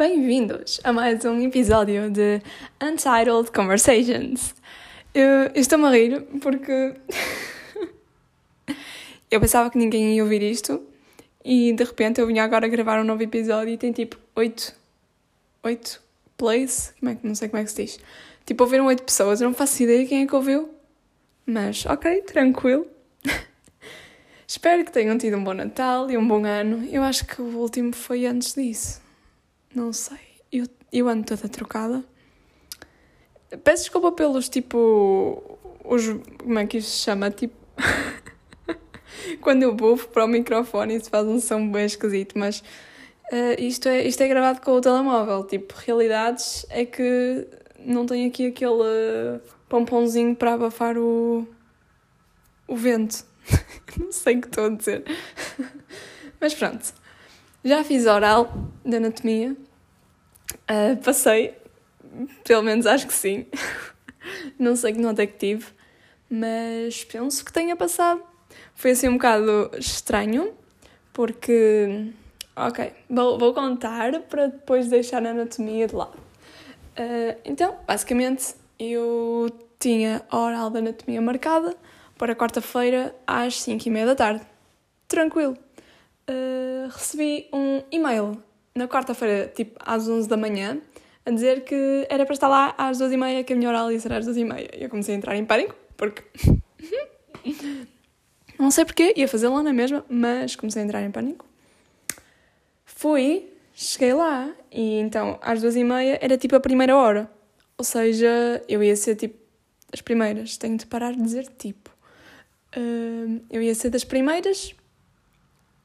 Bem-vindos a mais um episódio de Untitled Conversations. Eu, eu estou-me a rir porque eu pensava que ninguém ia ouvir isto e de repente eu vinha agora gravar um novo episódio e tem tipo 8, 8 plays, como é que, não sei como é que se diz. Tipo, ouviram 8 pessoas, eu não faço ideia quem é que ouviu, mas ok, tranquilo. Espero que tenham tido um bom Natal e um bom ano. Eu acho que o último foi antes disso. Não sei. Eu, eu ando toda trocada. Peço desculpa pelos tipo. Os, como é que isto se chama? Tipo. Quando eu bufo para o microfone isso faz um som bem esquisito, mas uh, isto, é, isto é gravado com o telemóvel. Tipo, realidades é que não tenho aqui aquele pomponzinho para abafar o, o vento. não sei o que estou a dizer. Mas pronto. Já fiz oral de anatomia. Uh, passei. Pelo menos acho que sim. não sei que nota é que tive. Mas penso que tenha passado. Foi assim um bocado estranho. Porque. Ok, vou, vou contar para depois deixar a anatomia de lado. Uh, então, basicamente, eu tinha a oral de anatomia marcada para quarta-feira às 5 e meia da tarde. Tranquilo. Uh, recebi um e-mail na quarta-feira, tipo às 11 da manhã, a dizer que era para estar lá às 12 e meia, que a minha oral ia ser às 12 e meia. Eu comecei a entrar em pânico, porque... Não sei porquê, ia fazer lá na mesma, mas comecei a entrar em pânico. Fui, cheguei lá, e então às 12 e meia era tipo a primeira hora. Ou seja, eu ia ser tipo as primeiras. Tenho de parar de dizer tipo. Uh, eu ia ser das primeiras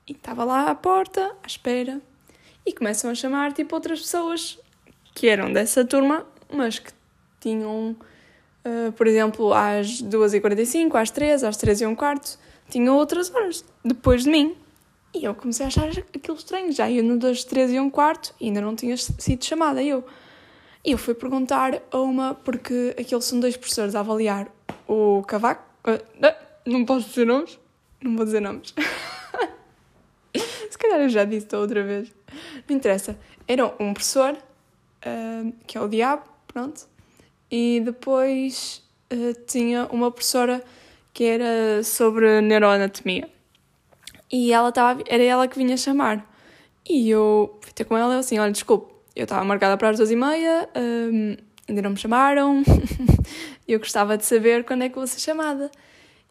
e estava lá à porta, à espera, e começam a chamar tipo outras pessoas que eram dessa turma, mas que tinham, uh, por exemplo, às 2h45, às 3 às 3 e um quarto, tinham outras horas depois de mim. E eu comecei a achar aquilo estranho, já ia no das 3 e um quarto e ainda não tinha sido chamada eu. E eu fui perguntar a uma, porque aqueles são dois professores a avaliar o cavaco. Uh, não posso dizer nomes? Não vou dizer nomes. Se calhar eu já disse da outra vez. Não interessa. Era um professor, uh, que é o diabo, pronto. E depois uh, tinha uma professora que era sobre neuroanatomia. E ela tava, era ela que vinha chamar. E eu fui ter com ela assim, olha, desculpe, eu estava marcada para as duas e meia, um, ainda não me chamaram, eu gostava de saber quando é que vou ser chamada.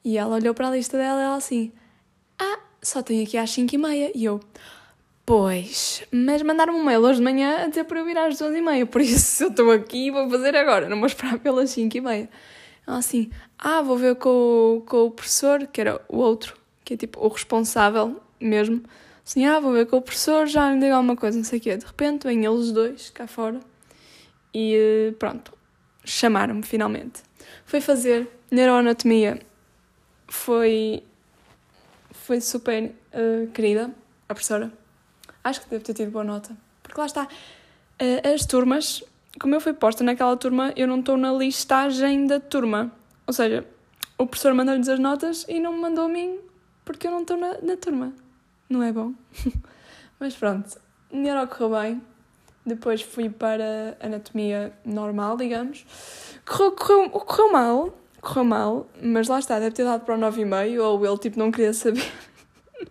E ela olhou para a lista dela e ela assim: Ah, só tenho aqui às 5 e meia. E eu: Pois, mas mandaram-me um mail hoje de manhã a dizer para eu vir às 12 e meia. Por isso eu estou aqui e vou fazer agora, não vou esperar pelas 5 e meia. Ela assim: Ah, vou ver com, com o professor, que era o outro, que é tipo o responsável mesmo. Assim, ah, vou ver com o professor, já me diga alguma coisa, não sei o quê. De repente vêm eles dois cá fora e eh, pronto, chamaram-me finalmente. Foi fazer neuroanatomia foi, foi super uh, querida, a professora. Acho que deve ter tido boa nota. Porque lá está, uh, as turmas, como eu fui posta naquela turma, eu não estou na listagem da turma. Ou seja, o professor mandou-lhes as notas e não me mandou a mim porque eu não estou na, na turma. Não é bom? Mas pronto, melhor correu bem. Depois fui para anatomia normal, digamos. Correu, correu, correu mal, correu mal, mas lá está, deve ter dado para o 9,5 ou ele tipo não queria saber.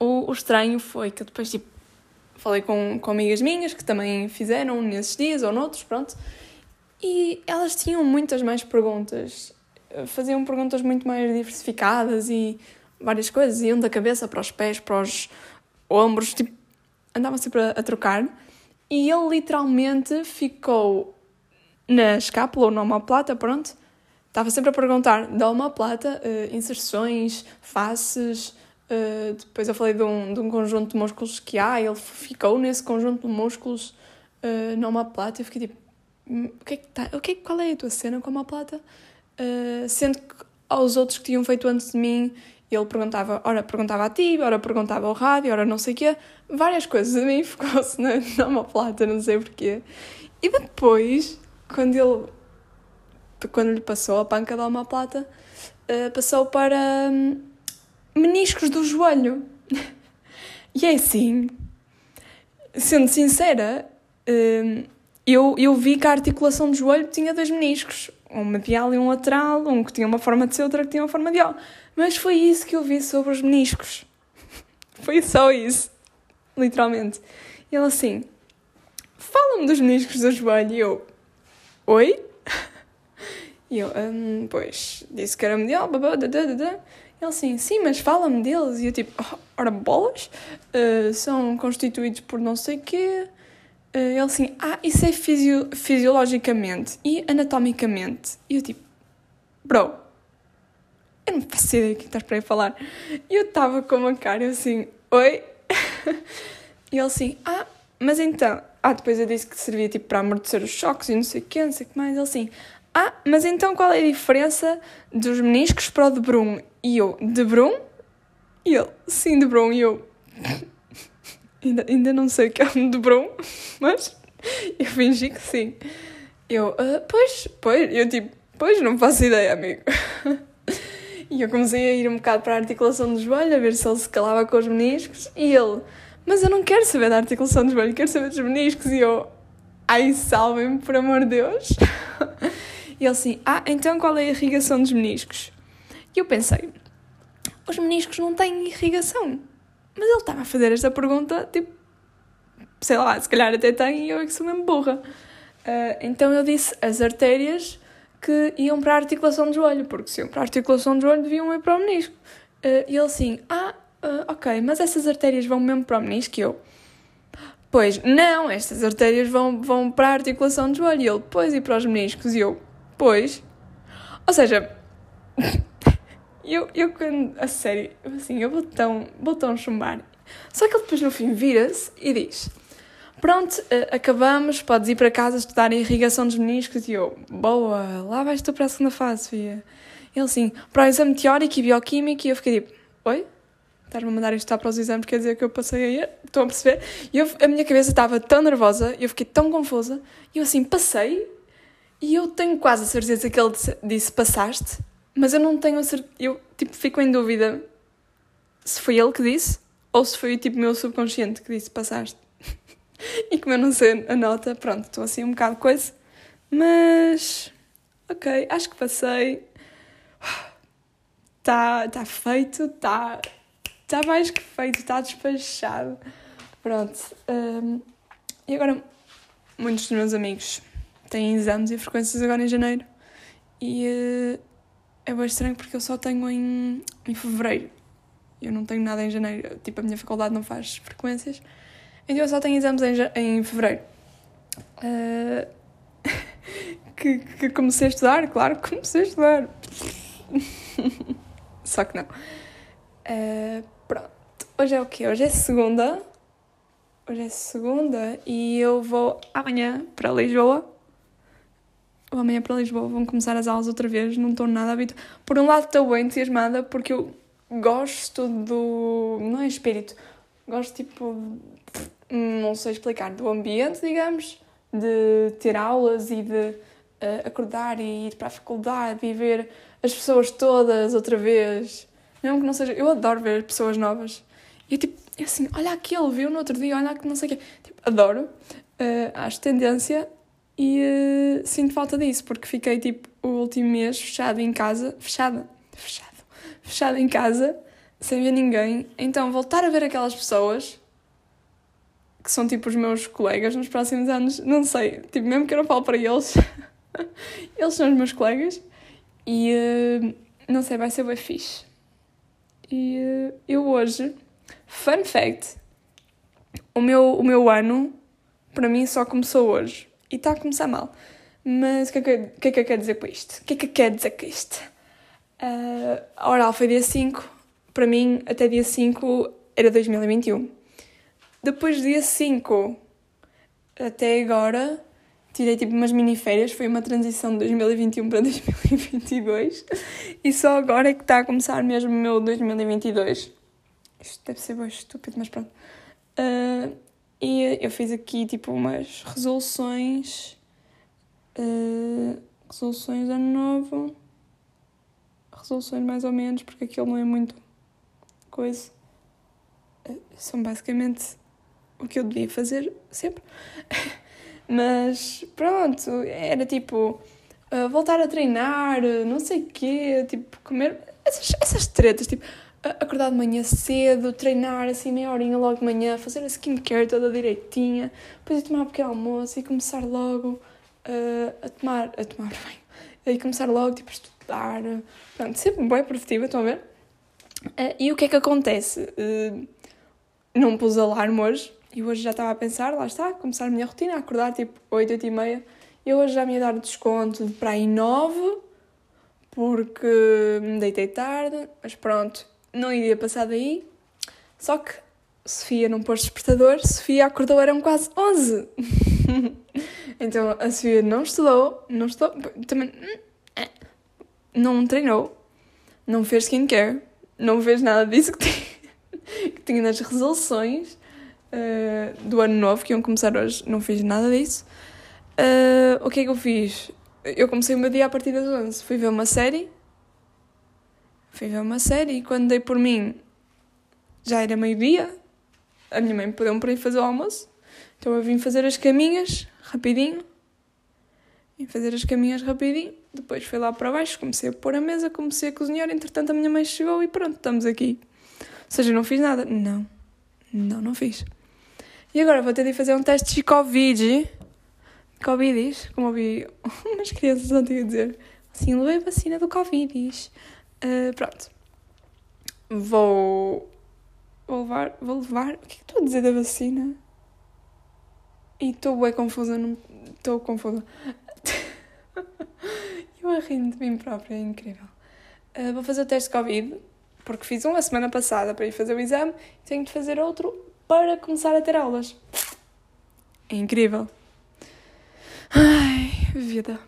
o, o estranho foi que eu depois tipo falei com, com amigas minhas que também fizeram nesses dias ou noutros, pronto, e elas tinham muitas mais perguntas, faziam perguntas muito mais diversificadas e várias coisas, iam da cabeça para os pés, para os ombros, tipo, andavam sempre a, a trocar. E ele literalmente ficou na escápula ou na omoplata, pronto, estava sempre a perguntar da omoplata, uh, inserções, faces. Uh, depois eu falei de um, de um conjunto de músculos que há, ele ficou nesse conjunto de músculos uh, na omoplata. Eu fiquei tipo, hum, o que é que tá, o que é, qual é a tua cena com a omoplata? Uh, sendo que aos outros que tinham feito antes de mim, ele perguntava, ora perguntava a ti, ora perguntava ao rádio, ora não sei o quê, várias coisas. A mim ficou-se na, na omoplata, não sei porquê. E depois, quando ele quando lhe passou a panca da omoplata, uh, passou para um, meniscos do joelho. e é assim, sendo sincera, hum, eu, eu vi que a articulação do joelho tinha dois meniscos, um medial e um lateral, um que tinha uma forma de ser, outro que tinha uma forma de O. Mas foi isso que eu vi sobre os meniscos. foi só isso. Literalmente. E ele assim, fala-me dos meniscos do joelho. E eu, oi? E eu, um, pois, disse que era medial, babá, Ele assim, sim, mas fala-me deles. E eu tipo, oh, ora bolas, uh, são constituídos por não sei quê. Uh, ele assim, ah, isso é fisio fisiologicamente e anatomicamente. E eu tipo, bro, eu não faço ideia que estás para aí falar. E eu estava com uma cara assim, oi? e ele assim, ah, mas então, ah, depois eu disse que servia tipo para amortecer os choques e não sei o quê, não sei o que mais. Ele assim, ah, mas então qual é a diferença dos meniscos para o de Brum? E eu, de Brum? E ele, sim, de Brum. E eu, ainda, ainda não sei o que é um de Brum, mas eu fingi que sim. Eu, ah, pois, pois, eu tipo, pois, não faço ideia, amigo. e eu comecei a ir um bocado para a articulação do joelho, a ver se ele se calava com os meniscos. E ele, mas eu não quero saber da articulação do joelho, quero saber dos meniscos. E eu, ai, salvem-me, por amor de Deus. E ele assim, ah, então qual é a irrigação dos meniscos? E eu pensei, os meniscos não têm irrigação. Mas ele estava a fazer esta pergunta, tipo, sei lá, se calhar até tem e eu é que sou mesmo burra. Uh, então eu disse as artérias que iam para a articulação do joelho, porque se iam para a articulação do joelho deviam ir para o menisco. Uh, e ele assim, ah, uh, ok, mas essas artérias vão mesmo para o menisco? E eu, pois, não, estas artérias vão, vão para a articulação do joelho. E ele, pois, e para os meniscos? E eu, Pois. Ou seja, eu, eu quando. A sério, eu, assim, eu vou tão, vou tão chumbar. Só que ele depois no fim vira-se e diz: Pronto, uh, acabamos, podes ir para casa estudar irrigação dos meniscos. E eu, boa, lá vais tu para a segunda fase, filha. Ele assim, para o exame teórico e bioquímico, e eu fiquei tipo: Oi? Estás-me a mandar isto para os exames, quer dizer que eu passei aí? Estão a perceber? E eu, a minha cabeça estava tão nervosa, eu fiquei tão confusa, e eu assim, passei, e eu tenho quase a certeza que ele disse passaste, mas eu não tenho a certeza. Eu tipo, fico em dúvida se foi ele que disse ou se foi tipo o meu subconsciente que disse passaste. e como eu não sei a nota, pronto, estou assim um bocado coisa. Mas. Ok, acho que passei. Está tá feito, está. Está mais que feito, está despachado. Pronto. Um, e agora, muitos dos meus amigos têm exames e frequências agora em janeiro. E uh, é bem estranho porque eu só tenho em, em fevereiro. Eu não tenho nada em janeiro. Tipo, a minha faculdade não faz frequências. Então eu só tenho exames em, em fevereiro. Uh, que, que comecei a estudar, claro comecei a estudar. só que não. Uh, pronto. Hoje é o quê? Hoje é segunda. Hoje é segunda e eu vou amanhã para Lisboa ou amanhã para Lisboa vão começar as aulas outra vez, não estou nada habituada. Por um lado estou bem entusiasmada porque eu gosto do. não é espírito, gosto tipo. não sei explicar, do ambiente, digamos, de ter aulas e de uh, acordar e ir para a faculdade e ver as pessoas todas outra vez. Mesmo que não seja. Eu adoro ver pessoas novas. E eu tipo, é assim, olha aquele, viu no outro dia, olha que não sei o quê. Tipo, adoro. Uh, acho tendência e uh, sinto falta disso, porque fiquei tipo o último mês fechado em casa, fechada, fechado, fechado em casa, sem ver ninguém. Então voltar a ver aquelas pessoas que são tipo os meus colegas nos próximos anos, não sei, tipo, mesmo que eu não falo para eles, eles são os meus colegas e uh, não sei, vai ser bem fixe. E uh, eu hoje, fun fact, o meu, o meu ano para mim só começou hoje e está a começar mal. Mas o que, é que, que, é que eu quero dizer com isto? O que é que eu quero dizer com isto? Uh, a oral foi dia 5, para mim, até dia 5 era 2021. Depois do dia 5 até agora, tirei tipo umas mini férias, foi uma transição de 2021 para 2022 e só agora é que está a começar mesmo o meu 2022. Isto deve ser bem estúpido, mas pronto. Uh, e eu fiz aqui tipo umas resoluções. Uh, resoluções de ano novo. Resoluções mais ou menos, porque aquilo não é muito coisa. Uh, são basicamente o que eu devia fazer sempre. Mas pronto, era tipo uh, voltar a treinar, não sei o quê, tipo comer essas, essas tretas, tipo acordar de manhã cedo, treinar assim meia horinha logo de manhã, fazer a skincare toda direitinha, depois ir tomar um pequeno almoço e começar logo uh, a tomar, a tomar bem, aí começar logo tipo a estudar, pronto, sempre bem produtiva, estão a ver? Uh, e o que é que acontece? Uh, não pus alarme hoje, e hoje já estava a pensar, lá está, começar a minha rotina, a acordar tipo 8, 8 e meia, e hoje já me ia dar desconto de para aí 9, porque me deitei tarde, mas pronto, não iria passar daí. Só que Sofia não pôs despertador, Sofia acordou, eram quase 11. então a Sofia não estudou, não estudou, também eh, não treinou, não fez skincare, não fez nada disso que tinha, que tinha nas resoluções uh, do ano novo, que iam começar hoje, não fiz nada disso. Uh, o que é que eu fiz? Eu comecei o meu dia a partir das 11. Fui ver uma série Fui ver uma série e quando dei por mim já era meio-dia. A minha mãe pediu-me para ir fazer o almoço. Então eu vim fazer as caminhas rapidinho. Vim fazer as caminhas rapidinho. Depois fui lá para baixo, comecei a pôr a mesa, comecei a cozinhar. Entretanto, a minha mãe chegou e pronto, estamos aqui. Ou seja, não fiz nada. Não, não, não fiz. E agora vou ter de fazer um teste de Covid. Covid, como ouvi umas crianças ontem a dizer. Assim, levei a vacina do Covid. Uh, pronto. Vou. Vou levar. Vou levar. O que é que estou a dizer da vacina? E estou bem confusa. Estou confusa. Eu a rir de mim própria, é incrível. Uh, vou fazer o teste de Covid, porque fiz um a semana passada para ir fazer o exame e tenho de fazer outro para começar a ter aulas. É incrível. Ai, vida.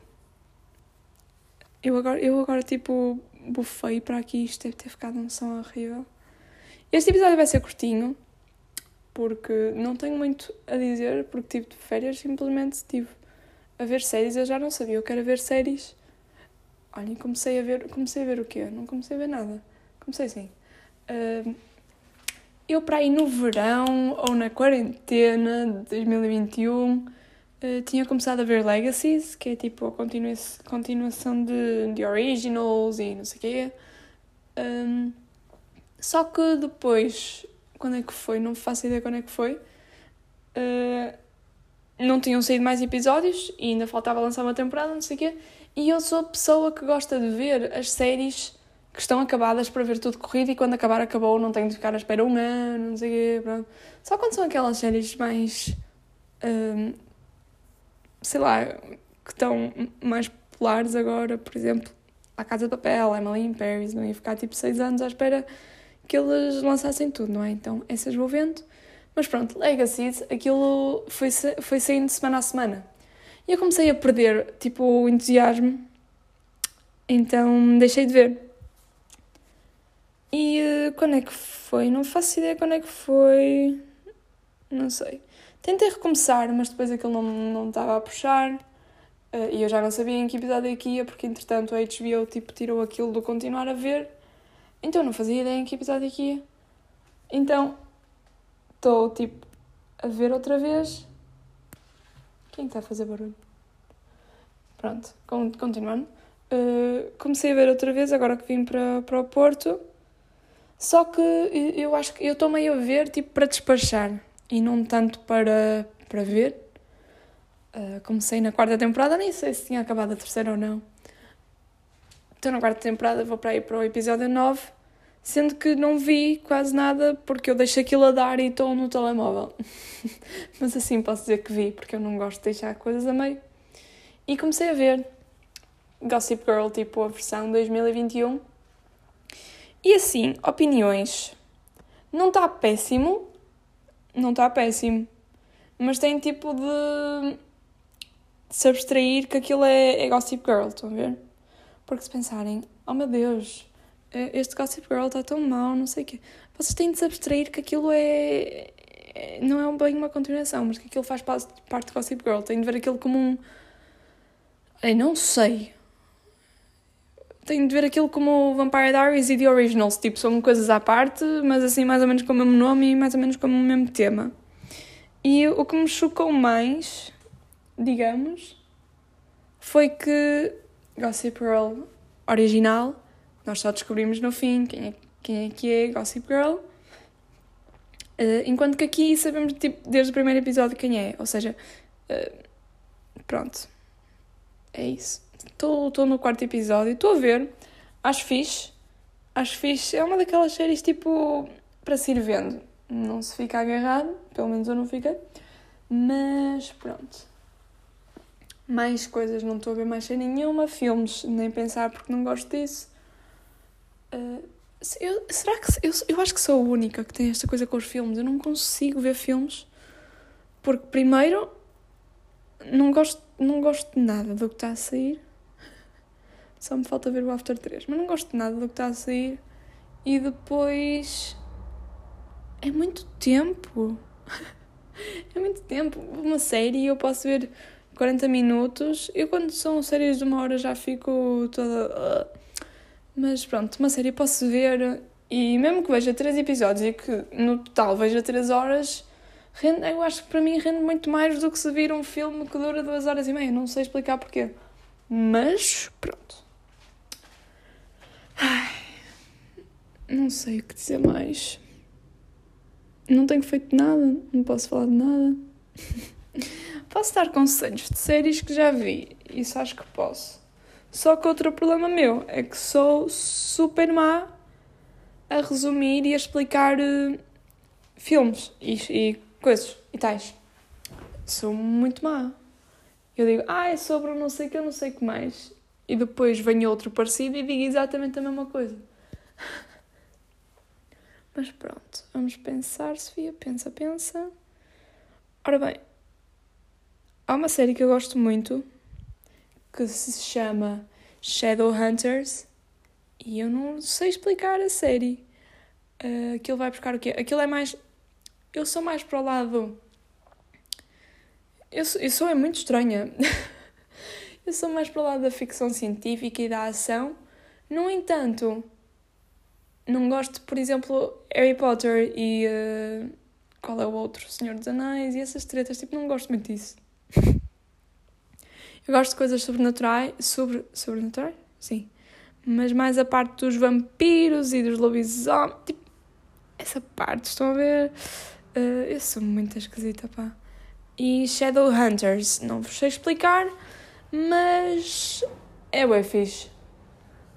Eu agora, eu agora tipo, bufei para aqui, isto deve ter ficado um som horrível. Este episódio vai ser curtinho, porque não tenho muito a dizer, porque tive de férias, simplesmente estive a ver séries, eu já não sabia, eu quero ver séries. Olhem, comecei a ver, comecei a ver o quê? Não comecei a ver nada. Comecei assim. Uh, eu para ir no verão ou na quarentena de 2021 uh, tinha começado a ver Legacies, que é tipo a continua continuação de, de Originals e não sei o quê. Um, só que depois, quando é que foi? Não faço ideia quando é que foi. Uh, não tinham saído mais episódios e ainda faltava lançar uma temporada, não sei o quê. E eu sou a pessoa que gosta de ver as séries que estão acabadas para ver tudo corrido e quando acabar acabou, não tenho de ficar à espera um ano, não sei o quê. Pronto. Só quando são aquelas séries mais. Um, sei lá, que estão mais populares agora, por exemplo, A Casa de Papel, Emily in Paris, não ia ficar tipo seis anos à espera que eles lançassem tudo, não é? Então essas vou vendo. Mas pronto, Legacy, aquilo foi, foi saindo semana a semana. E eu comecei a perder, tipo, o entusiasmo. Então deixei de ver. E uh, quando é que foi? Não faço ideia quando é que foi. Não sei. Tentei recomeçar, mas depois aquilo não, não estava a puxar. Uh, e eu já não sabia em que episódio é que ia, porque entretanto a HBO tipo, tirou aquilo do continuar a ver. Então não fazia ideia em que episódio é que ia. Então estou tipo a ver outra vez. Quem está a fazer barulho? Pronto, continuando. Uh, comecei a ver outra vez agora que vim para, para o Porto. Só que eu acho que eu estou meio a ver tipo para despachar e não tanto para, para ver. Uh, comecei na quarta temporada, nem sei se tinha acabado a terceira ou não. Então, na quarta temporada, vou para aí para o episódio 9, sendo que não vi quase nada porque eu deixo aquilo a dar e estou no telemóvel. Mas assim posso dizer que vi, porque eu não gosto de deixar coisas a meio. E comecei a ver Gossip Girl, tipo a versão 2021. E assim, opiniões. Não está péssimo, não está péssimo. Mas tem tipo de se abstrair que aquilo é, é Gossip Girl, estão a ver? Porque se pensarem, oh meu Deus, eh, este Gossip Girl está tão mau, não sei o quê. Vocês têm de se abstrair que aquilo é, é. Não é bem uma continuação, mas que aquilo faz parte de Gossip Girl. Têm de ver aquilo como um. Eu não sei. Tenho de ver aquilo como Vampire Diaries e The Originals. Tipo, são coisas à parte, mas assim, mais ou menos com o mesmo nome e mais ou menos com o mesmo tema. E o que me chocou mais, digamos, foi que Gossip Girl original, nós só descobrimos no fim quem é, quem é que é Gossip Girl. Uh, enquanto que aqui sabemos tipo, desde o primeiro episódio quem é. Ou seja, uh, pronto. É isso. Estou no quarto episódio, estou a ver, acho fixe. Acho fixe. É uma daquelas séries tipo para se ir vendo. Não se fica agarrado, pelo menos eu não fiquei. Mas pronto. Mais coisas, não estou a ver mais série nenhuma. Filmes, nem pensar porque não gosto disso. Uh, eu, será que. Eu, eu acho que sou a única que tem esta coisa com os filmes. Eu não consigo ver filmes porque, primeiro, não gosto, não gosto de nada do que está a sair. Só me falta ver o After 3, mas não gosto de nada do que está a sair. E depois. É muito tempo. é muito tempo. Uma série eu posso ver 40 minutos. Eu, quando são séries de uma hora, já fico toda. Mas pronto, uma série eu posso ver. E mesmo que veja 3 episódios e que no total veja 3 horas, eu acho que para mim rende muito mais do que se vir um filme que dura 2 horas e meia. Não sei explicar porquê. Mas pronto. Ai, não sei o que dizer mais. Não tenho feito nada, não posso falar de nada. posso dar conselhos de séries que já vi, isso acho que posso. Só que outro problema meu é que sou super má a resumir e a explicar uh, filmes e, e coisas e tais. Sou muito má. Eu digo, ah, é sobre não sei que, eu não sei o que mais e depois vem outro parecido e diga exatamente a mesma coisa. Mas pronto, vamos pensar, Sofia. Pensa, pensa. Ora bem, há uma série que eu gosto muito que se chama Shadowhunters e eu não sei explicar a série. Uh, aquilo vai buscar o quê? Aquilo é mais. Eu sou mais para o lado. Eu sou, eu sou é muito estranha. Eu sou mais para o lado da ficção científica e da ação. No entanto, não gosto, por exemplo, Harry Potter e. Uh, qual é o outro? Senhor dos Anéis e essas tretas. Tipo, não gosto muito disso. Eu gosto de coisas sobrenaturais. Sobre, sobrenaturais? Sim. Mas mais a parte dos vampiros e dos lobisomens. Tipo, essa parte, estão a ver? Uh, eu sou muito esquisita, pá. E Shadowhunters, não vos sei explicar. Mas é bem fixe.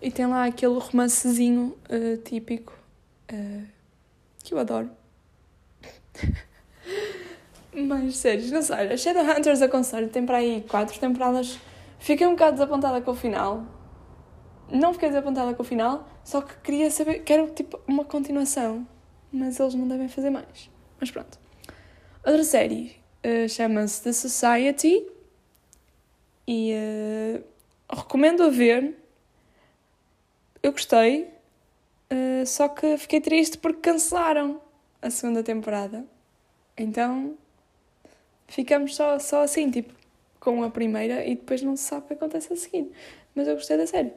E tem lá aquele romancezinho uh, típico uh, que eu adoro. Mas sério, não sei. A Shadowhunters aconselho, tem para aí quatro temporadas. Fiquei um bocado desapontada com o final. Não fiquei desapontada com o final, só que queria saber, quero tipo uma continuação. Mas eles não devem fazer mais. Mas pronto. Outra série uh, chama-se The Society e uh, recomendo a ver. Eu gostei, uh, só que fiquei triste porque cancelaram a segunda temporada. Então ficamos só, só assim, tipo, com a primeira e depois não se sabe o que acontece a seguir. Mas eu gostei da série.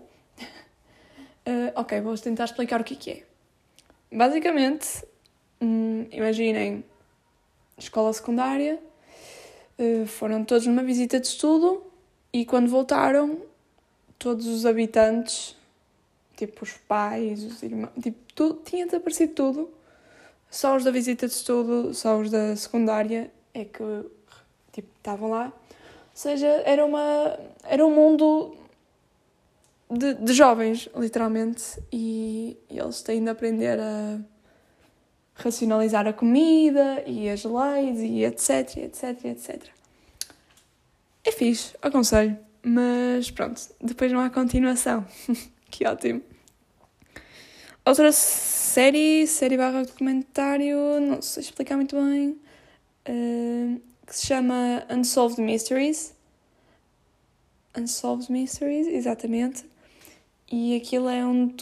Uh, ok, vou tentar explicar o que, que é. Basicamente, hum, imaginem escola secundária, uh, foram todos numa visita de estudo e quando voltaram, todos os habitantes, tipo os pais, os irmãos, tipo, tudo, tinha desaparecido tudo. Só os da visita de estudo, só os da secundária é que tipo, estavam lá. Ou seja, era, uma, era um mundo de, de jovens, literalmente, e, e eles têm de aprender a racionalizar a comida e as leis e etc, etc, etc. É fixe, aconselho. Mas pronto, depois não há continuação. que ótimo. Outra série, série barra documentário, não sei explicar muito bem, uh, que se chama Unsolved Mysteries. Unsolved Mysteries, exatamente. E aquilo é um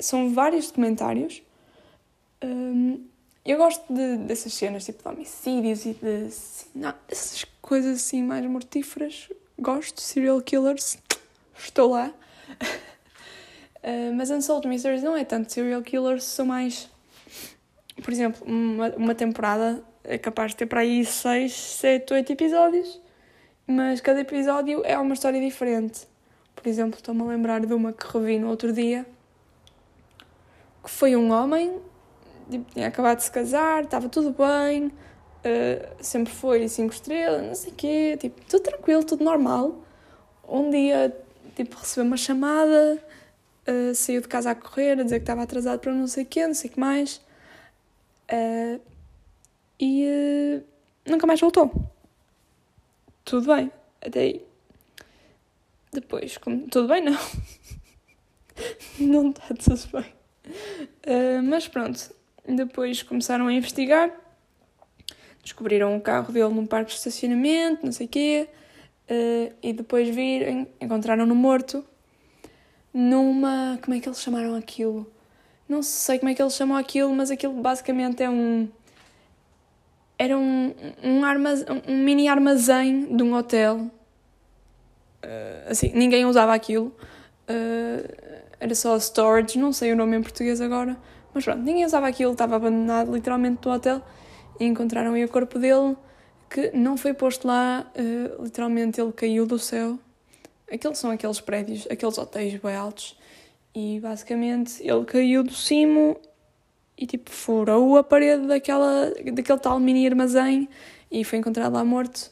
são vários documentários. Um, eh, eu gosto de, dessas cenas, tipo de homicídios e de. Não, essas coisas assim mais mortíferas. Gosto, serial killers. Estou lá. uh, mas Unsolved Mysteries não é tanto serial killers, são mais. Por exemplo, uma, uma temporada é capaz de ter para aí 6, 7, 8 episódios, mas cada episódio é uma história diferente. Por exemplo, estou-me a lembrar de uma que revi no outro dia, que foi um homem, tinha acabado de se casar, estava tudo bem, uh, sempre foi 5 estrelas, não sei o quê, tipo, tudo tranquilo, tudo normal. Um dia, tipo, recebeu uma chamada, uh, saiu de casa a correr, a dizer que estava atrasado para não sei o quê, não sei o que mais. Uh, e nunca mais voltou. Tudo bem, até aí. Depois, como, tudo bem, não. não está tudo bem. Uh, mas pronto, depois começaram a investigar, descobriram o carro dele num parque de estacionamento, não sei o quê, uh, e depois viram, encontraram-no morto numa. Como é que eles chamaram aquilo? Não sei como é que eles chamam aquilo, mas aquilo basicamente é um era um, um, armazém, um mini armazém de um hotel. Uh, assim, ninguém usava aquilo. Uh, era só storage, não sei o nome em português agora. Mas pronto, ninguém usava aquilo, estava abandonado literalmente do hotel. E encontraram aí o corpo dele, que não foi posto lá, uh, literalmente ele caiu do céu. Aqueles são aqueles prédios, aqueles hotéis bem altos. E basicamente ele caiu do cimo e tipo furou a parede daquela, daquele tal mini armazém e foi encontrado lá morto.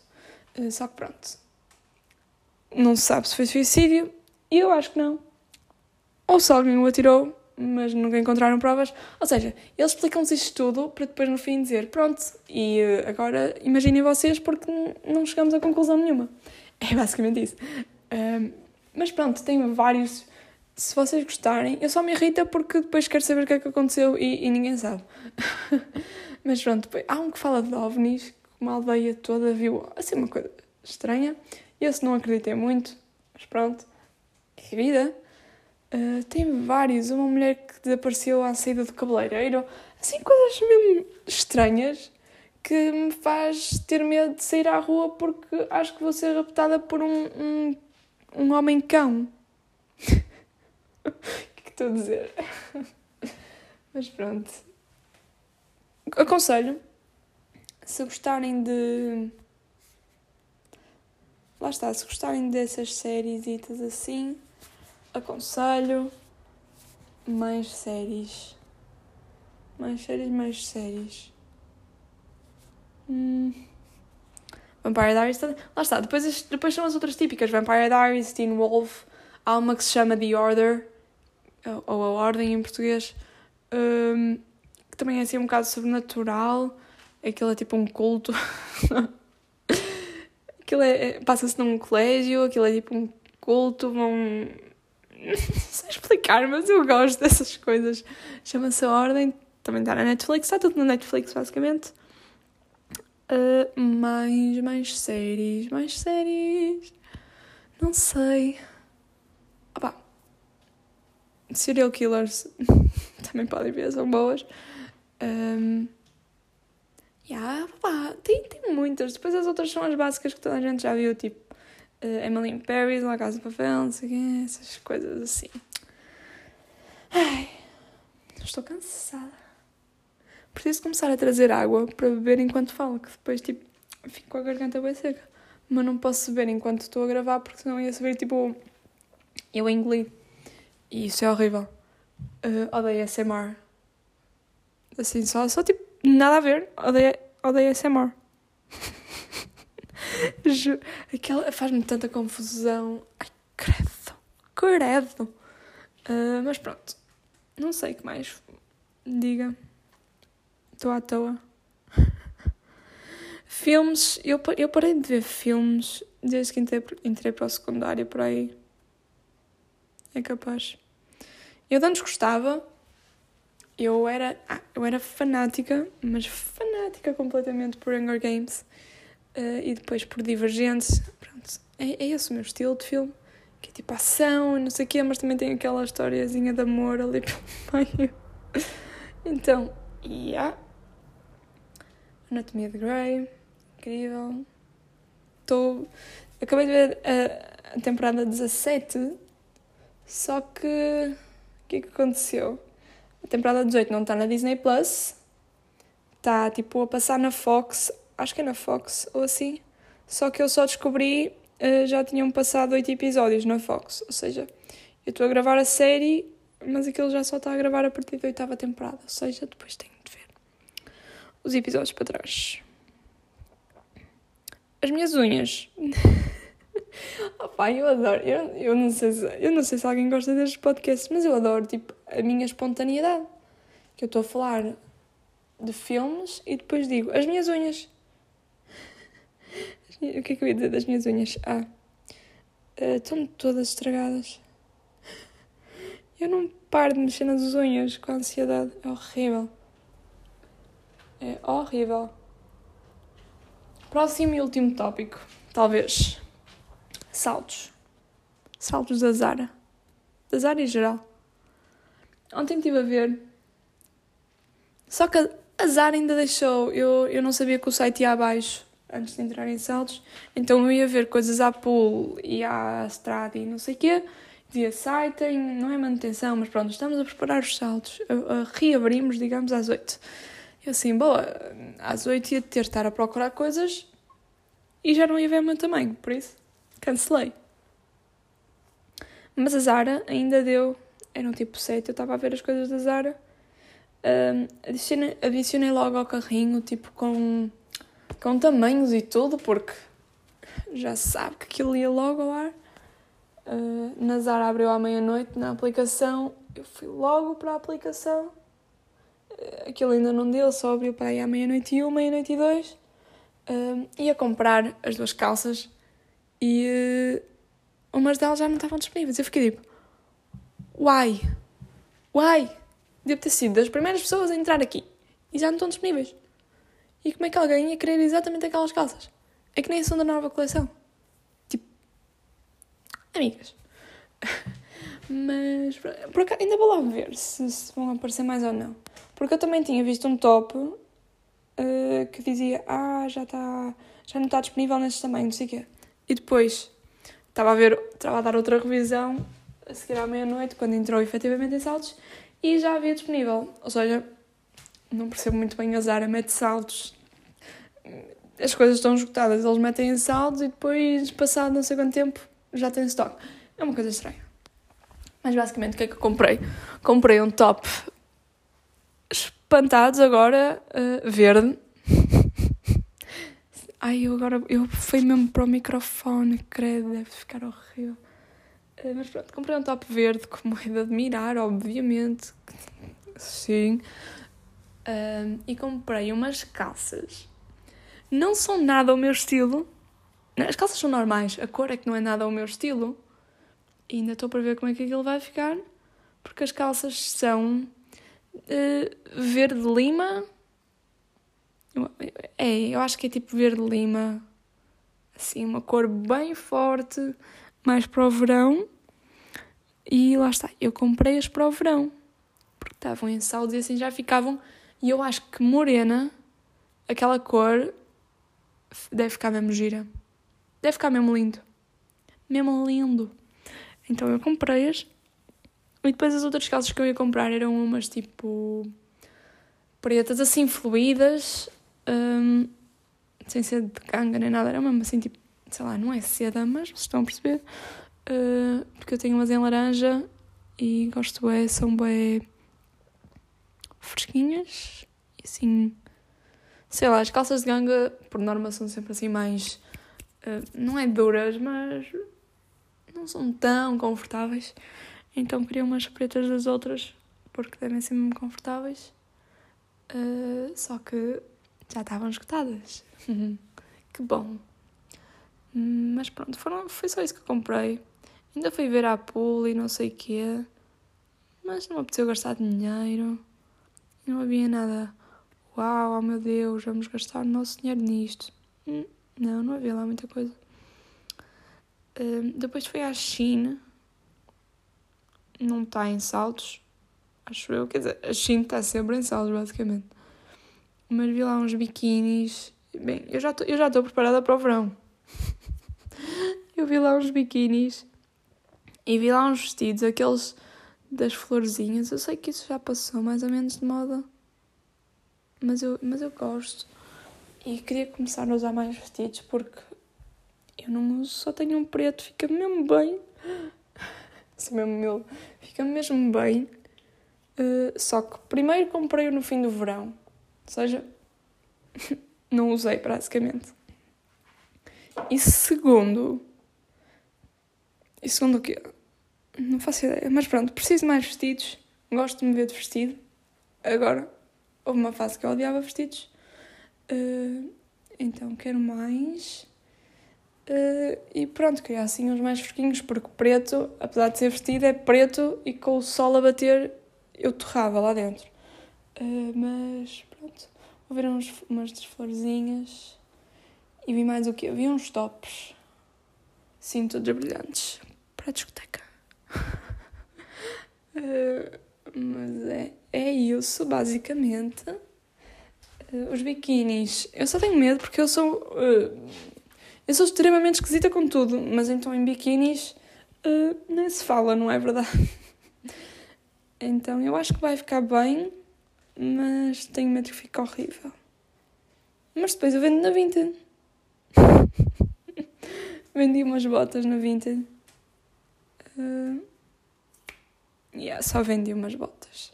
Eh, só que pronto. Não se sabe se foi suicídio e eu acho que não. Ou se alguém o atirou, mas nunca encontraram provas. Ou seja, eles explicam-nos isto tudo para depois no fim dizer pronto, e eh, agora imaginem vocês porque não chegamos a conclusão nenhuma. É basicamente isso. Um, mas pronto, tem vários se vocês gostarem, eu só me irrita porque depois quero saber o que é que aconteceu e, e ninguém sabe. Mas pronto, depois, há um que fala de ovnis, que uma aldeia toda viu assim uma coisa estranha. Eu se não acreditei muito, mas pronto, é vida. Uh, tem vários, uma mulher que desapareceu à saída do cabeleireiro, assim coisas mesmo estranhas que me faz ter medo de sair à rua porque acho que vou ser raptada por um, um, um homem cão. o que, que estou a dizer? Mas pronto. Aconselho, se gostarem de. Lá está, se gostarem dessas séries e assim, aconselho mais séries. Mais séries, mais séries. Hum. Vampire Diaries. Lá está, depois, depois são as outras típicas: Vampire Diaries, Teen Wolf. Há uma que se chama The Order, ou a Ordem em português, um, que também é assim um bocado sobrenatural. Aquilo é tipo um culto. aquilo é, é, passa-se num colégio, aquilo é tipo um culto. Não sei explicar, mas eu gosto dessas coisas. Chama-se a Ordem, também está na Netflix, está tudo na Netflix basicamente. Uh, mais, mais séries, mais séries. Não sei. Opa, serial killers também podem ver, são boas. Um, yeah, pá, tem, tem muitas. Depois as outras são as básicas que toda a gente já viu, tipo uh, Emily in Paris, La Casa de Papel, não sei o quê, essas coisas assim. Ai, estou cansada. Preciso começar a trazer água para beber enquanto falo, que depois, tipo, fico com a garganta bem seca. Mas não posso beber enquanto estou a gravar, porque senão ia saber, tipo, eu engoli. E isso é horrível. Uh, odeio SMR. Assim, só, só tipo, nada a ver. Odeio, odeio SMR. Aquela faz-me tanta confusão. Ai, credo. Credo. Uh, mas pronto. Não sei o que mais. Diga. Estou à toa. filmes. Eu, eu parei de ver filmes desde que entrei, entrei para o secundário, por aí. É capaz. Eu de antes gostava. Eu era, ah, eu era fanática, mas fanática completamente por Hunger Games. Uh, e depois por Divergente. Pronto, é, é esse o meu estilo de filme. Que é tipo ação não sei o quê, mas também tem aquela historiazinha de amor ali pelo meio. então, yeah. Anatomia de Grey. Incrível. Estou... Acabei de ver a, a temporada 17 só que. O que é que aconteceu? A temporada 18 não está na Disney Plus, está tipo a passar na Fox, acho que é na Fox ou assim. Só que eu só descobri, uh, já tinham passado oito episódios na Fox. Ou seja, eu estou a gravar a série, mas aquilo já só está a gravar a partir da oitava temporada. Ou seja, depois tenho de ver os episódios para trás. As minhas unhas. Opa, eu adoro. Eu, eu, não sei se, eu não sei se alguém gosta destes podcasts, mas eu adoro tipo, a minha espontaneidade. Que eu estou a falar de filmes e depois digo as minhas unhas. O que é que eu ia dizer das minhas unhas? Ah, uh, estão todas estragadas. Eu não paro de mexer nas unhas com ansiedade. É horrível. É horrível. Próximo e último tópico, talvez. Saltos. Saltos da Zara. Da Zara em geral. Ontem estive a ver. Só que a Zara ainda deixou. Eu, eu não sabia que o site ia abaixo antes de entrar em saltos. Então eu ia ver coisas à pool e à Strada e não sei o quê. Dizia site, não é manutenção, mas pronto, estamos a preparar os saltos. A, a, reabrimos, digamos, às 8. Eu assim, boa, às 8 ia ter de estar a procurar coisas e já não ia ver o meu tamanho, por isso cancelei. Mas a Zara ainda deu, era um tipo 7, eu estava a ver as coisas da Zara. Um, adicionei, adicionei logo ao carrinho, tipo com, com tamanhos e tudo, porque já sabe que aquilo ia logo ao ar. Uh, na Zara abriu à meia-noite na aplicação, eu fui logo para a aplicação aquilo ainda não deu, só abriu para aí à meia-noite e uma, meia-noite e dois. Uh, ia comprar as duas calças e uh, umas delas já não estavam disponíveis. Eu fiquei tipo, uai, uai, devo ter sido das primeiras pessoas a entrar aqui e já não estão disponíveis. E como é que alguém ia querer exatamente aquelas calças? É que nem são da nova coleção. Tipo, amigas. Mas por acaso, ainda vou lá ver se, se vão aparecer mais ou não. Porque eu também tinha visto um top uh, que dizia: Ah, já está. Já não está disponível neste tamanho, não sei o quê. E depois estava a ver, estava a dar outra revisão a seguir à meia-noite, quando entrou efetivamente em saltos, e já havia disponível. Ou seja, não percebo muito bem a Zara mete saltos. As coisas estão esgotadas, eles metem em saltos e depois, passado não sei quanto tempo, já tem stock. É uma coisa estranha. Mas basicamente o que é que eu comprei? Comprei um top espantados agora, uh, verde. Ai, eu agora eu fui mesmo para o microfone, credo, deve ficar horrível. Uh, mas pronto, comprei um top verde, como é de admirar, obviamente. Sim. Uh, e comprei umas calças. Não são nada o meu estilo. As calças são normais, a cor é que não é nada o meu estilo. E ainda estou para ver como é que aquilo vai ficar, porque as calças são uh, verde lima. É, eu acho que é tipo verde lima. Assim, uma cor bem forte, mais para o verão. E lá está, eu comprei-as para o verão, porque estavam em saldos e assim já ficavam. E eu acho que morena, aquela cor, deve ficar mesmo gira. Deve ficar mesmo lindo. Mesmo lindo. Então eu comprei-as e depois as outras calças que eu ia comprar eram umas tipo pretas, assim fluídas, um, sem ser de canga nem nada, era mesmo assim tipo, sei lá, não é seda, mas vocês estão a perceber. Uh, porque eu tenho umas em laranja e gosto é, são bem fresquinhas e assim, sei lá, as calças de ganga por norma são sempre assim mais, uh, não é duras, mas não são tão confortáveis. Então queria umas pretas das outras, porque devem ser mesmo confortáveis. Uh, só que já estavam esgotadas. que bom. Mas pronto, foram, foi só isso que comprei. Ainda fui ver a pool e não sei o quê. Mas não me apeteceu gastar dinheiro. Não havia nada. Uau, oh meu Deus, vamos gastar o nosso dinheiro nisto. Hum, não, não havia lá muita coisa. Uh, depois foi à China não está em saltos, acho eu. Quer dizer, a China está sempre em saltos, basicamente. Mas vi lá uns biquínis. Bem, eu já estou preparada para o verão. eu vi lá uns biquínis e vi lá uns vestidos, aqueles das florzinhas. Eu sei que isso já passou mais ou menos de moda. mas eu, mas eu gosto. E queria começar a usar mais vestidos porque eu não uso, só tenho um preto, fica mesmo bem. Sou mesmo meu, fica mesmo bem. Uh, só que primeiro comprei-o no fim do verão, ou seja, não usei praticamente. E segundo, e segundo o quê? Não faço ideia, mas pronto, preciso de mais vestidos, gosto de me ver de vestido. Agora, houve uma fase que eu odiava vestidos, uh, então quero mais. Uh, e pronto, queria assim uns mais fresquinhos, porque preto, apesar de ser vestido, é preto e com o sol a bater eu torrava lá dentro. Uh, mas pronto, vou ver uns, umas florzinhas e vi mais o quê? Vi uns tops, sim, todos brilhantes, para a discoteca. Uh, mas é, é isso, basicamente. os biquínis, eu só tenho medo porque eu sou eu sou extremamente esquisita com tudo, mas então em biquínis uh, nem se fala, não é verdade? então eu acho que vai ficar bem, mas tenho medo que fique horrível. Mas depois eu vendo na Vinted. Vendi umas botas na Vinted. Uh, yeah, só vendi umas botas.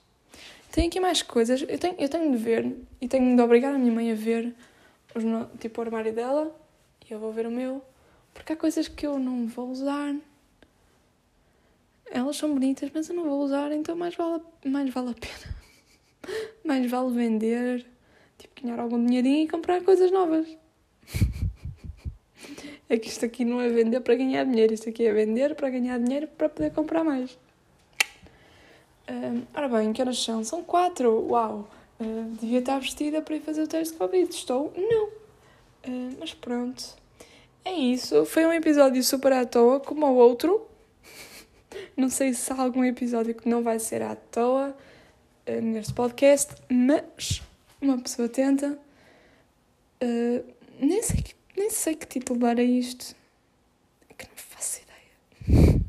Tenho aqui mais coisas. Eu tenho, eu tenho de ver e tenho de obrigar a minha mãe a ver os, tipo, o armário dela e eu vou ver o meu, porque há coisas que eu não vou usar. Elas são bonitas, mas eu não vou usar, então mais vale, mais vale a pena. mais vale vender, tipo, ganhar algum dinheirinho e comprar coisas novas. é que isto aqui não é vender para ganhar dinheiro, isto aqui é vender para ganhar dinheiro para poder comprar mais. Uh, ora bem, que horas são? São quatro! Uau! Uh, devia estar vestida para ir fazer o teste de Covid. Estou? Não! Uh, mas pronto. É isso. Foi um episódio super à toa, como o outro. não sei se há algum episódio que não vai ser à toa uh, neste podcast, mas uma pessoa tenta. Nem, sei nem sei que título dar a isto. É que não faço ideia.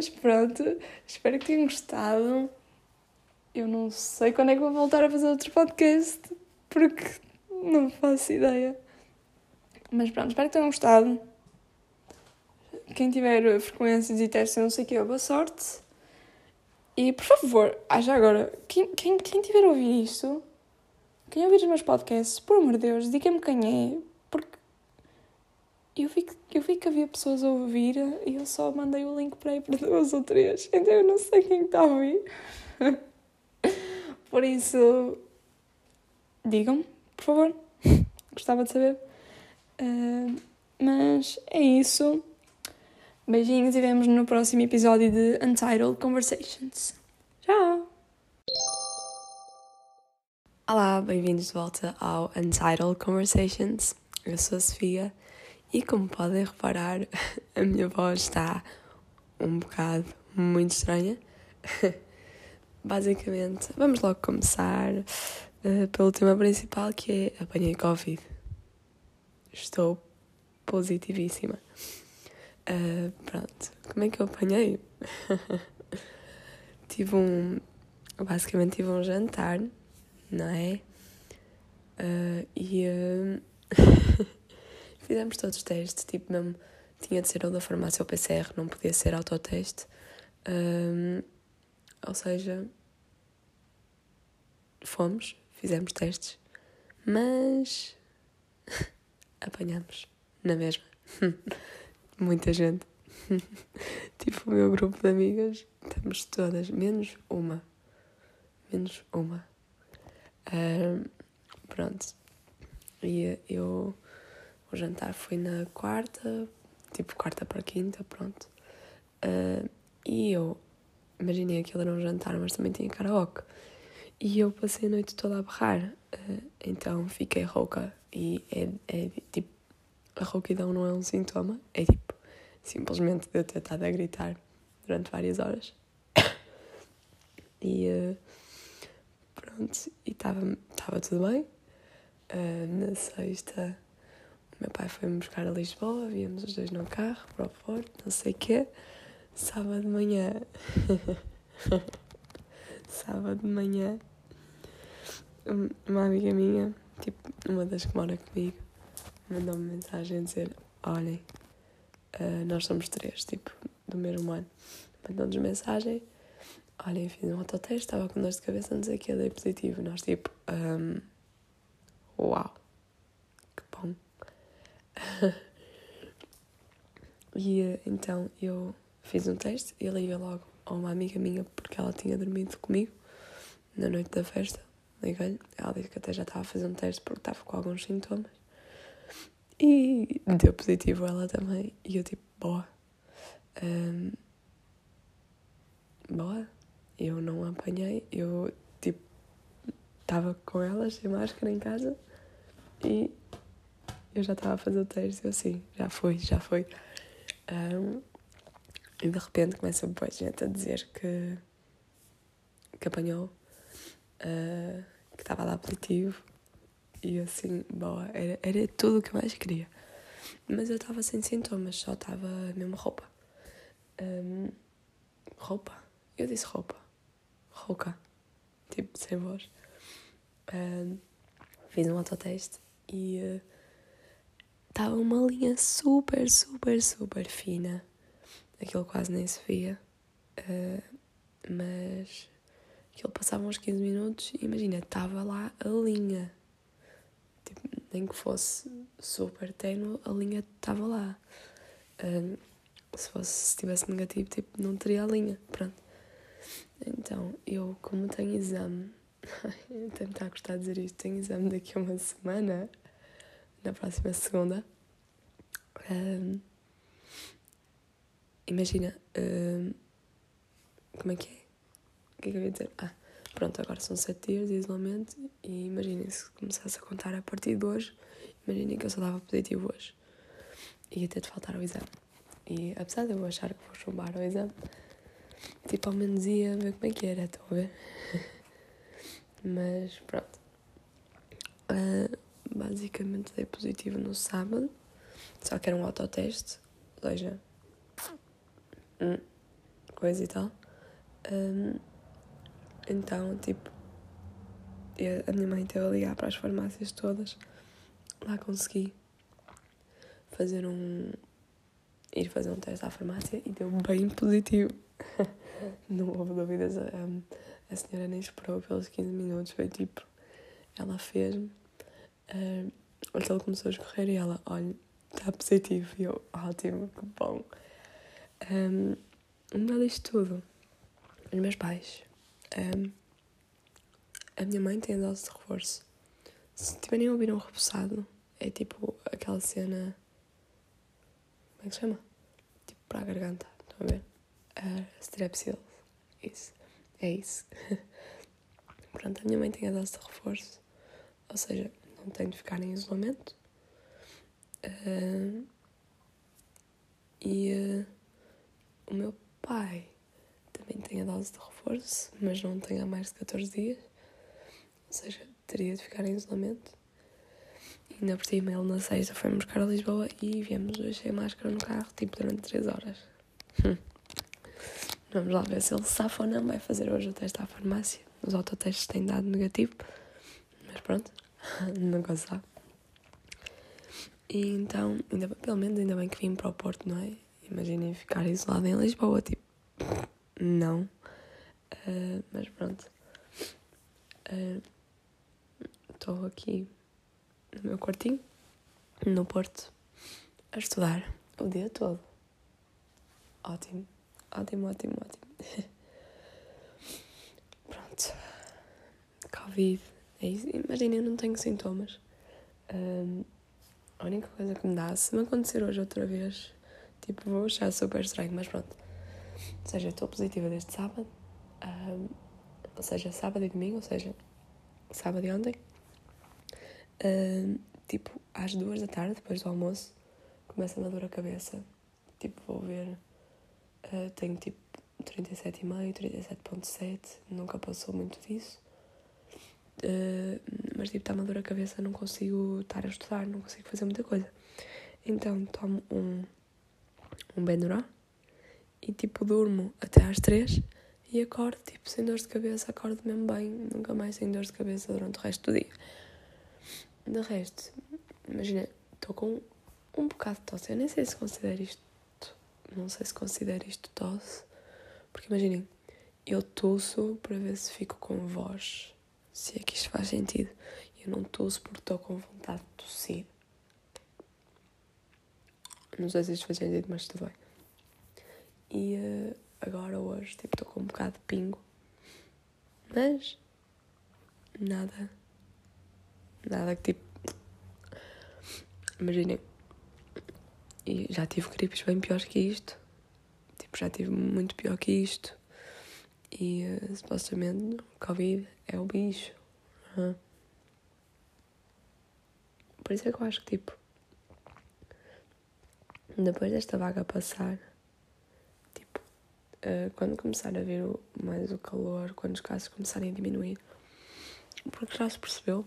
Mas pronto. Espero que tenham gostado. Eu não sei quando é que vou voltar a fazer outro podcast, porque não faço ideia. Mas pronto, espero que tenham gostado. Quem tiver frequências e testes, não sei o que, boa sorte. E por favor, ah, já agora, quem, quem, quem tiver a ouvir isto, quem ouvir os meus podcasts, por amor de Deus, diga-me quem é, eu vi, que, eu vi que havia pessoas a ouvir e eu só mandei o link para aí para duas ou três, então eu não sei quem está a ouvir. por isso, digam-me por favor. Gostava de saber. Uh, mas é isso. Beijinhos e vemos no próximo episódio de Untitled Conversations. Tchau! Olá, bem-vindos de volta ao Untitled Conversations. Eu sou a Sofia e, como podem reparar, a minha voz está um bocado muito estranha. Basicamente, vamos logo começar uh, pelo tema principal que é apanhei Covid. Estou positivíssima. Uh, pronto, como é que eu apanhei? tive um. Basicamente tive um jantar, não é? Uh, e fizemos todos os testes, tipo mesmo. Tinha de ser ou da farmácia ou PCR, não podia ser autoteste. ou seja, fomos, fizemos testes, mas apanhamos na mesma. Muita gente. tipo o meu grupo de amigas, estamos todas, menos uma. Menos uma. Uh, pronto. E eu. O jantar foi na quarta, tipo quarta para quinta, pronto. Uh, e eu imaginei ele era um jantar, mas também tinha karaoke. E eu passei a noite toda a berrar, uh, então fiquei rouca. E é, é tipo, a rouquidão não é um sintoma, é tipo, simplesmente de eu ter estado a gritar durante várias horas. e uh, pronto, e estava tudo bem. Uh, na sexta, meu pai foi-me buscar a Lisboa, víamos os dois no carro para o Porto, não sei o quê. Sábado de manhã. Sábado de manhã uma amiga minha, tipo, uma das que mora comigo, mandou-me mensagem a dizer: Olhem, uh, nós somos três, tipo, do mesmo ano. Mandou-nos mensagem: Olhem, fiz um autoteste, estava com dor de cabeça, não sei o que, dei positivo. Nós, tipo, um, uau, que bom. e uh, então eu fiz um teste e liguei logo a uma amiga minha porque ela tinha dormido comigo na noite da festa. Liguei-lhe, ela disse que até já estava a fazer um teste porque estava com alguns sintomas. E deu positivo ela também. E eu tipo, boa. Um, boa. Eu não apanhei. Eu tipo, estava com ela sem máscara em casa e eu já estava a fazer o teste. Eu assim, já foi, já foi. Um, e de repente começa a gente a dizer que, que apanhou, uh, que estava dar positivo e assim, boa, era, era tudo o que eu mais queria. Mas eu estava sem sintomas, só estava mesmo roupa. Um, roupa? Eu disse roupa. Rouca. Tipo, sem voz. Um, fiz um autoteste e estava uh, uma linha super, super, super fina. Aquilo quase nem se via. Uh, mas aquilo passava uns 15 minutos e imagina, estava lá a linha nem que fosse super ténue, a linha estava lá. Um, se fosse se tivesse negativo, tipo, não teria a linha. Pronto. Então, eu, como tenho exame, até me está a gostar de dizer isto, tenho exame daqui a uma semana, na próxima segunda. Um, imagina, um, como é que é? O que é que eu ia dizer? Ah, Pronto, agora são sete dias de isolamento e imaginem se começasse a contar a partir de hoje, imaginem que eu só dava positivo hoje. Ia ter de faltar ao exame. E apesar de eu achar que vou chumbar ao exame, tipo, ao menos ia ver como é que era, estão a ver? Mas pronto. Uh, basicamente dei positivo no sábado, só que era um autoteste, ou seja, hum, coisa e tal. Um, então, tipo, a minha mãe teve a ligar para as farmácias todas. Lá consegui fazer um. ir fazer um teste à farmácia e deu bem positivo. Não houve dúvidas. A, a senhora nem esperou pelos 15 minutos. Foi tipo. Ela fez-me. Uh, aquilo começou a escorrer e ela, olha, está positivo. E eu, ótimo, que bom. Um, melhor disto tudo, os meus pais um, a minha mãe tem a dose de reforço. Se tiverem a ouvir um repousado, é tipo aquela cena. Como é que se chama? Tipo para a garganta, estão a ver? Uh, strepsil. Isso. É isso. Pronto, a minha mãe tem a dose de reforço. Ou seja, tem de ficar em isolamento. Uh, e uh, o meu pai também tem a dose de reforço, mas não tem há mais de 14 dias. Ou seja, teria de ficar em isolamento. E ainda por cima, ele na sexta foi buscar a Lisboa e viemos hoje sem máscara no carro, tipo durante 3 horas. Hum. Vamos lá ver se ele safa ou não. Vai fazer hoje o teste à farmácia. Os autotestes têm dado negativo. Mas pronto, nunca se sabe. E então, ainda, pelo menos ainda bem que vim para o Porto, não é? Imaginem ficar isolado em Lisboa, tipo não. Uh, mas pronto. Estou uh, aqui no meu quartinho, no Porto, a estudar o dia todo. Ótimo, ótimo, ótimo, ótimo. pronto. Covid. É. Imagina, eu não tenho sintomas. Um, a única coisa que me dá, se me acontecer hoje outra vez, tipo, vou achar super estranho, mas pronto. Ou seja, estou positiva desde sábado, um, ou seja, sábado e domingo, ou seja, sábado e ontem. Um, tipo, às duas da tarde, depois do almoço, começa-me a dor a cabeça. Tipo, vou ver. Uh, tenho tipo 37,5, 37,7, nunca passou muito disso. Uh, mas tipo, está-me a dor a cabeça, não consigo estar a estudar, não consigo fazer muita coisa. Então tomo um, um Benuron e tipo durmo até às três e acordo, tipo, sem dor de cabeça, acordo mesmo bem, nunca mais sem dor de cabeça durante o resto do dia. De resto, imagina, estou com um bocado de tosse, eu nem sei se considero isto, não sei se considero isto tosse, porque imaginem, eu tosso para ver se fico com voz, se é que isto faz sentido. Eu não tosso porque estou com vontade de tossir. Não sei se isto faz sentido, mas tudo bem. E uh, agora, hoje, tipo, estou com um bocado de pingo. Mas, nada. Nada que tipo. Imaginem. E já tive gripes bem piores que isto. Tipo, já tive muito pior que isto. E uh, supostamente Covid é o bicho. Uhum. Por isso é que eu acho que, tipo, depois desta vaga passar, tipo, uh, quando começar a ver mais o calor, quando os casos começarem a diminuir, porque já se percebeu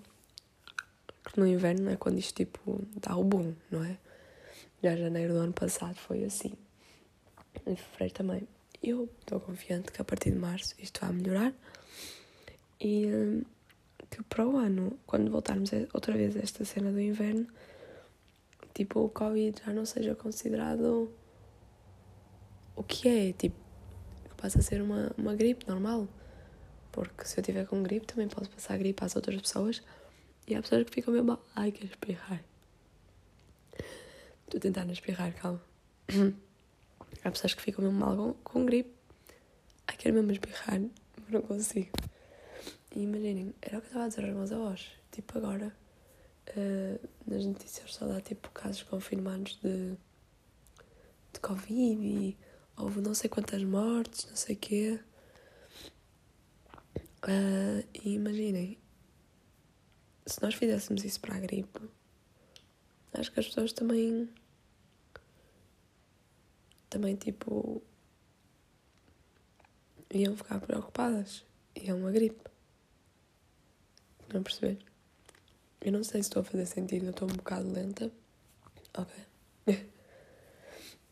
que no inverno é quando isto, tipo, dá o boom, não é? Já janeiro do ano passado foi assim. Em fevereiro também. Eu estou confiante que a partir de março isto vai melhorar e que para o ano, quando voltarmos outra vez a esta cena do inverno, tipo, o Covid já não seja considerado o que é, tipo, que passa a ser uma, uma gripe normal. Porque se eu tiver com gripe, também posso passar gripe às outras pessoas. E há pessoas que ficam meio mal. Ai, quero espirrar. Estou a tentar não espirrar, calma. há pessoas que ficam mesmo mal com, com gripe. Ai, quero mesmo espirrar, mas não consigo. Imaginem, era o que eu estava a dizer aos meus avós. Tipo, agora uh, nas notícias só dá tipo casos confirmados de, de Covid e houve não sei quantas mortes, não sei o quê. Uh, e imaginem, se nós fizéssemos isso para a gripe, acho que as pessoas também. também tipo. iam ficar preocupadas. E é uma gripe. Não perceber? Eu não sei se estou a fazer sentido, eu estou um bocado lenta. Ok.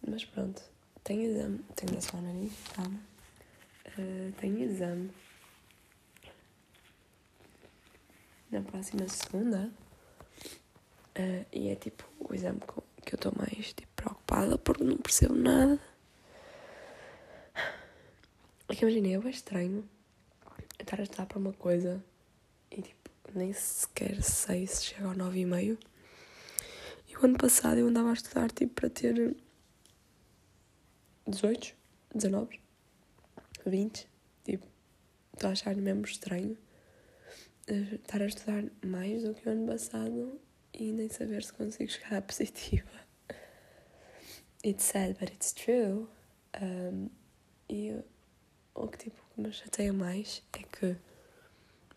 Mas pronto, tenho exame. Tenho de só nariz, calma. Uh, tenho exame. Na próxima segunda. Uh, e é tipo o exame com, que eu estou mais tipo, preocupada porque não percebo nada. É que imaginei, é estranho estar a estudar para uma coisa nem sequer sei se chega ao nove e meio. E o ano passado eu andava a estudar tipo para ter 18, 19, 20. Tipo, estou a achar mesmo estranho uh, estar a estudar mais do que o ano passado e nem saber se consigo chegar à positiva. It's sad, but it's true. Um, e o que tipo me chateia mais é que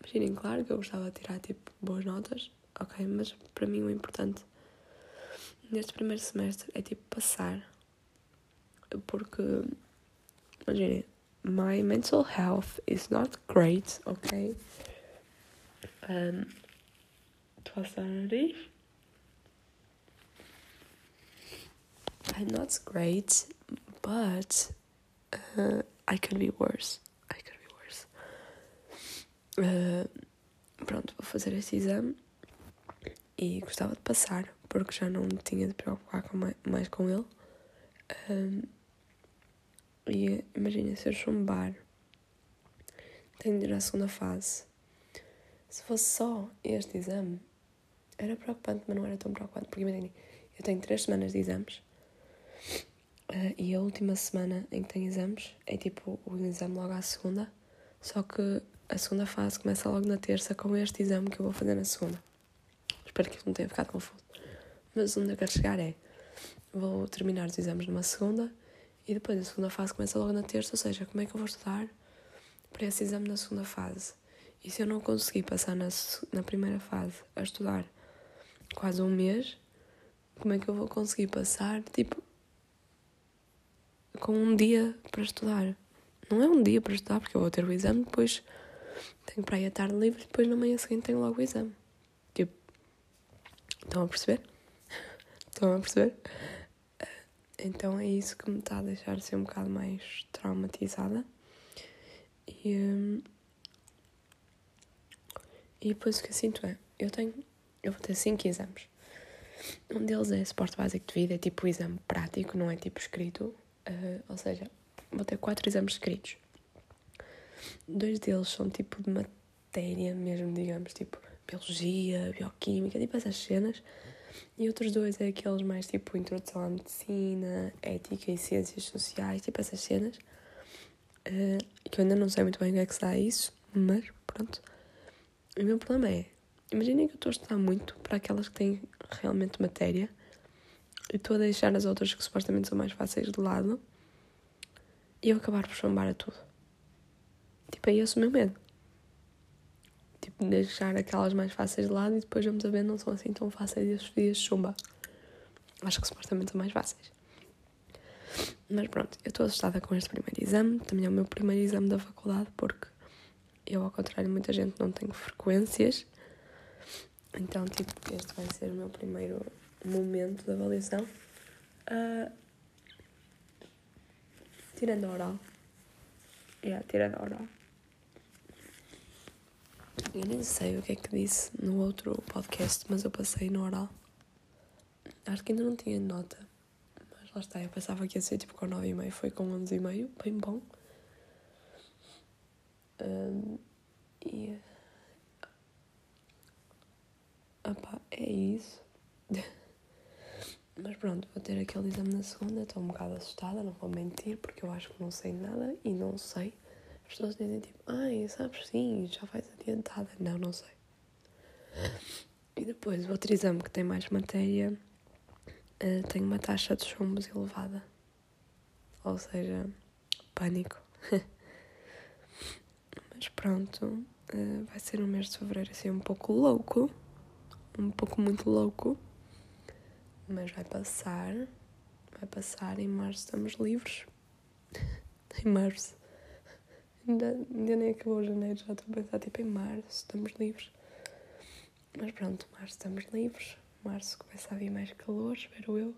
Imaginem, claro que eu gostava de tirar tipo boas notas, ok, mas para mim o importante neste primeiro semestre é tipo passar. Porque, imaginem, my mental health is not great, ok? Um, passar I'm not great, but uh, I could be worse. Uh, pronto, vou fazer esse exame e gostava de passar, porque já não me tinha de preocupar com mais, mais com ele. Um, e imagina, se eu chumbar, tenho de ir à segunda fase. Se fosse só este exame, era preocupante, mas não era tão preocupante, porque imagina, eu tenho três semanas de exames. Uh, e a última semana em que tenho exames é tipo o exame logo à segunda, só que a segunda fase começa logo na terça com este exame que eu vou fazer na segunda. Espero que não tenha ficado confuso. Mas onde eu quero chegar é: vou terminar os exames numa segunda e depois a segunda fase começa logo na terça, ou seja, como é que eu vou estudar para esse exame na segunda fase? E se eu não conseguir passar na, na primeira fase a estudar quase um mês, como é que eu vou conseguir passar, tipo, com um dia para estudar? Não é um dia para estudar, porque eu vou ter o exame depois tenho para ir a tarde livre depois na manhã seguinte tenho logo o exame. Tipo, estão a perceber? Estão a perceber? Então é isso que me está a deixar ser um bocado mais traumatizada. E, hum, e depois o que eu sinto é, eu tenho, eu vou ter cinco exames. Um deles é suporte básico de vida, é tipo exame prático, não é tipo escrito. Uh, ou seja, vou ter quatro exames escritos. Dois deles são tipo de matéria mesmo, digamos, tipo biologia, bioquímica, tipo essas cenas. E outros dois é aqueles mais tipo introdução à medicina, ética e ciências sociais, tipo essas cenas. Uh, que eu ainda não sei muito bem o que é que será isso, mas pronto. O meu problema é, imaginem que eu estou a estudar muito para aquelas que têm realmente matéria e estou a deixar as outras que supostamente são mais fáceis de lado e eu acabar por chamar a tudo. Tipo, é esse o meu medo. Tipo, deixar aquelas mais fáceis de lado e depois vamos a ver não são assim tão fáceis e as dias chumba. Acho que supostamente são mais fáceis. Mas pronto, eu estou assustada com este primeiro exame. Também é o meu primeiro exame da faculdade porque eu, ao contrário de muita gente, não tenho frequências. Então, tipo, este vai ser o meu primeiro momento de avaliação. Uh, tirando a oral. Yeah, tirando a oral. Eu nem sei o que é que disse no outro podcast, mas eu passei no oral. Acho que ainda não tinha nota. Mas lá está, eu pensava que ia ser tipo com 9,5, foi com 11,5, bem bom. Um, e. Opa, é isso. Mas pronto, vou ter aquele exame na segunda. Estou um bocado assustada, não vou mentir, porque eu acho que não sei nada e não sei. As pessoas dizem tipo, ai, sabes sim, já vais adiantada. Não, não sei. E depois, o outro exame que tem mais matéria uh, tem uma taxa de chumbos elevada. Ou seja, pânico. Mas pronto, uh, vai ser um mês de fevereiro assim um pouco louco, um pouco muito louco, mas vai passar, vai passar. Em março estamos livres. em março. Ainda, ainda nem acabou janeiro, já estou a pensar tipo em março, estamos livres. Mas pronto, março estamos livres. Março começa a vir mais calor, espero eu.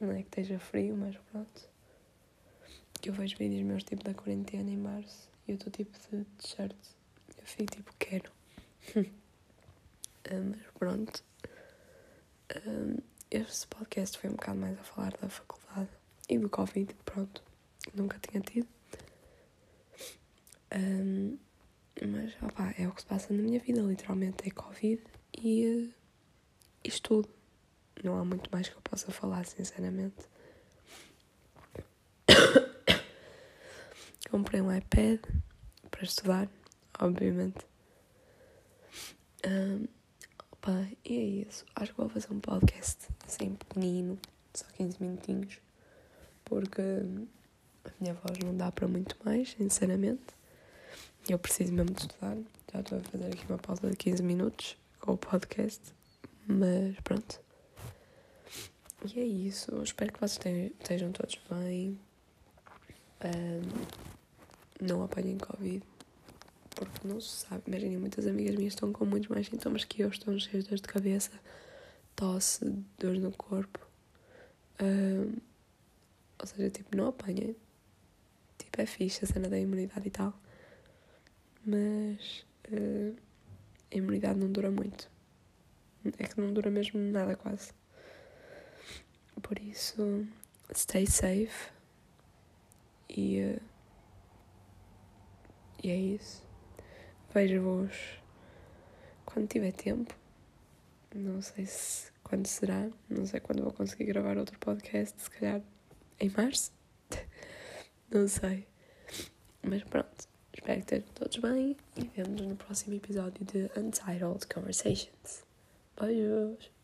Não é que esteja frio, mas pronto. Que eu vejo vídeos meus tipo da quarentena em março e eu estou tipo de t-shirt. Eu fico tipo, quero. Ah, mas pronto. Ah, este podcast foi um bocado mais a falar da faculdade e do Covid, pronto. Nunca tinha tido. Um, mas opa, é o que se passa na minha vida, literalmente é Covid e uh, isto tudo. Não há muito mais que eu possa falar, sinceramente. Comprei um iPad para estudar, obviamente. Um, opa, e é isso. Acho que vou fazer um podcast assim pequenino, só 15 minutinhos, porque a minha voz não dá para muito mais, sinceramente. Eu preciso mesmo de estudar. Já estou a fazer aqui uma pausa de 15 minutos com o podcast, mas pronto. E é isso. Espero que vocês estejam todos bem. Um, não apanhem Covid. Porque não se sabe. Imaginem, muitas amigas minhas estão com muitos mais sintomas que eu. Estão cheias de dor de cabeça, tosse, dor no corpo. Um, ou seja, tipo, não apanhem. Tipo, é fixe a cena da imunidade e tal. Mas uh, a imunidade não dura muito. É que não dura mesmo nada quase. Por isso, stay safe. E, uh, e é isso. Vejo-vos quando tiver tempo. Não sei se quando será. Não sei quando vou conseguir gravar outro podcast. Se calhar em março. não sei. Mas pronto. Espero que estejam todos bem e vemos no próximo episódio de Untitled Conversations. Beijos!